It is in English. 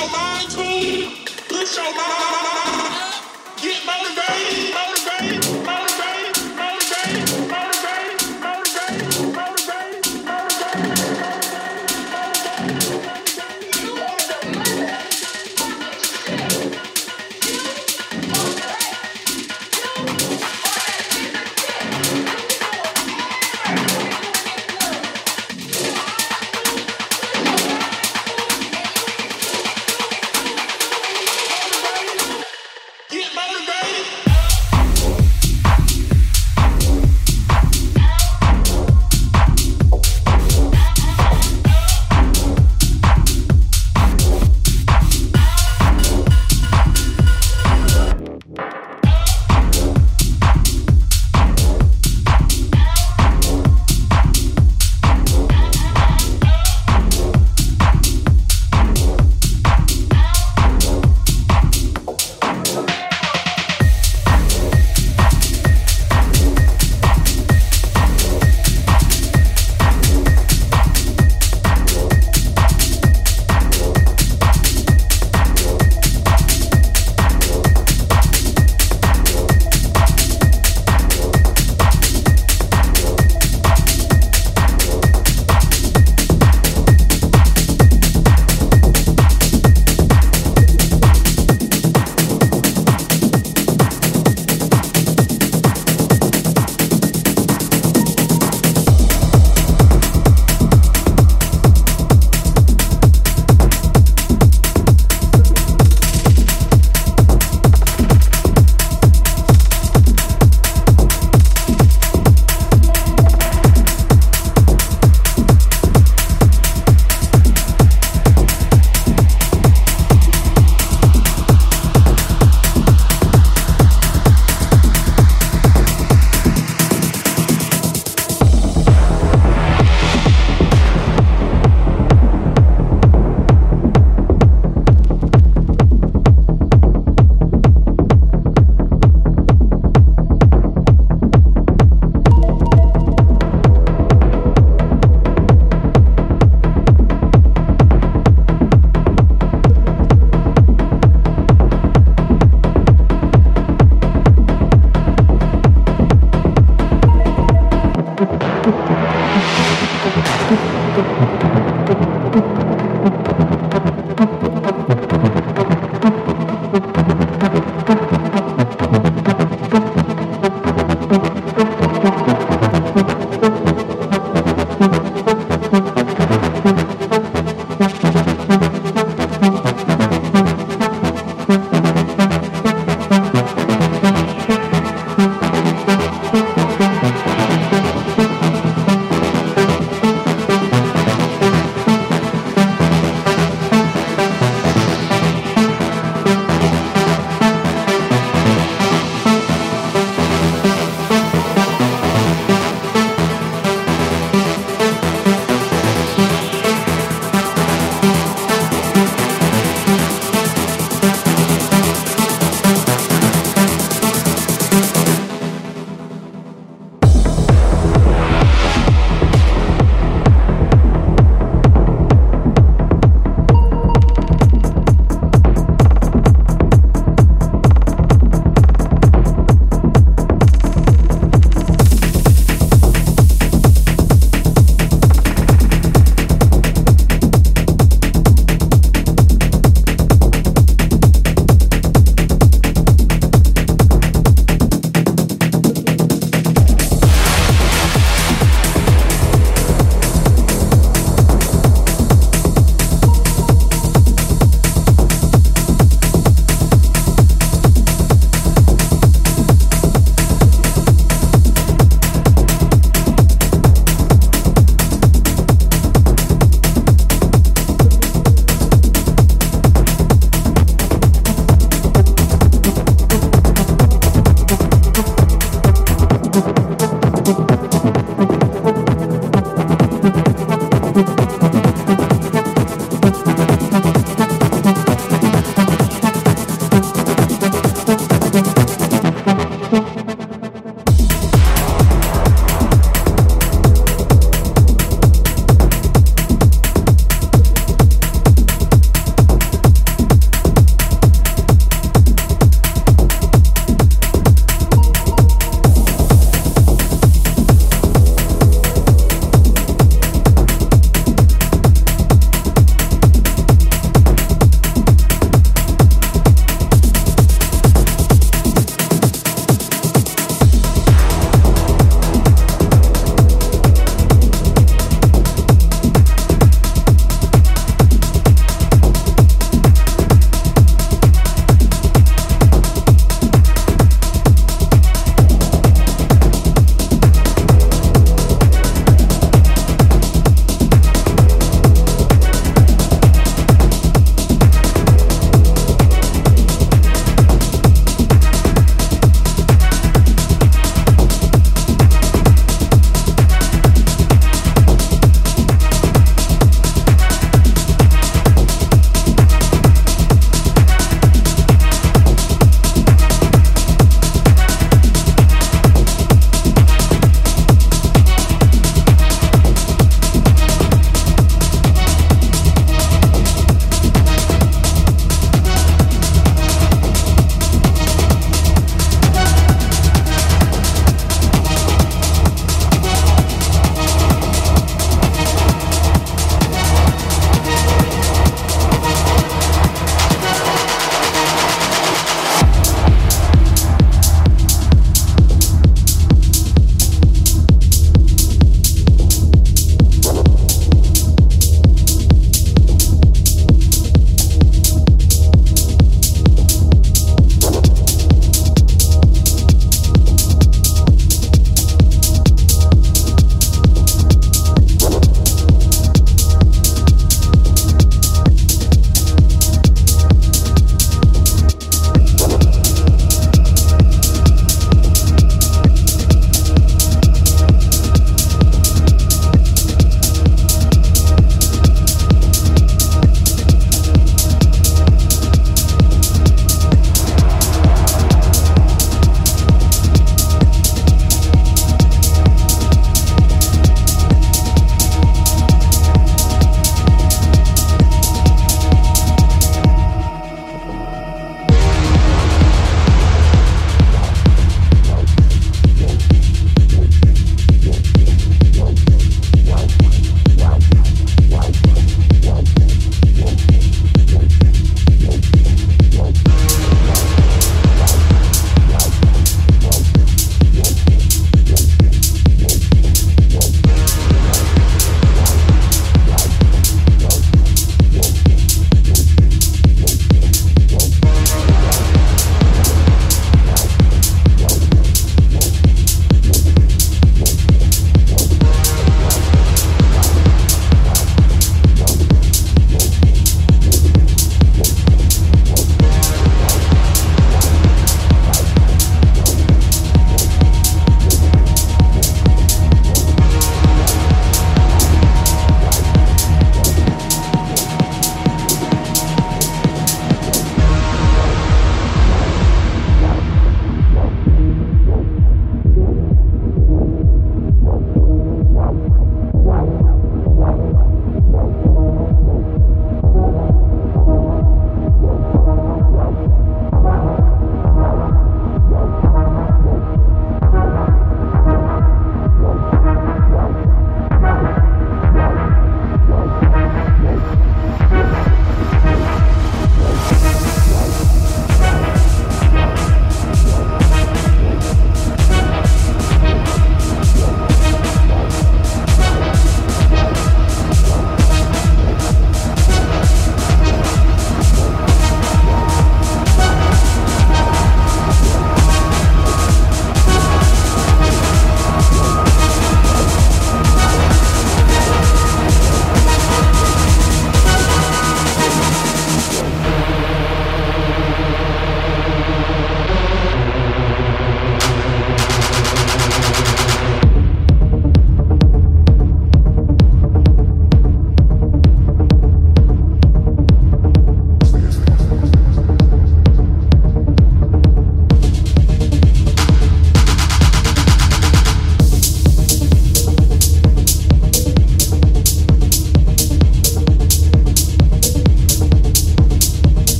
your mind to it. Put your mind. Get. Motivated.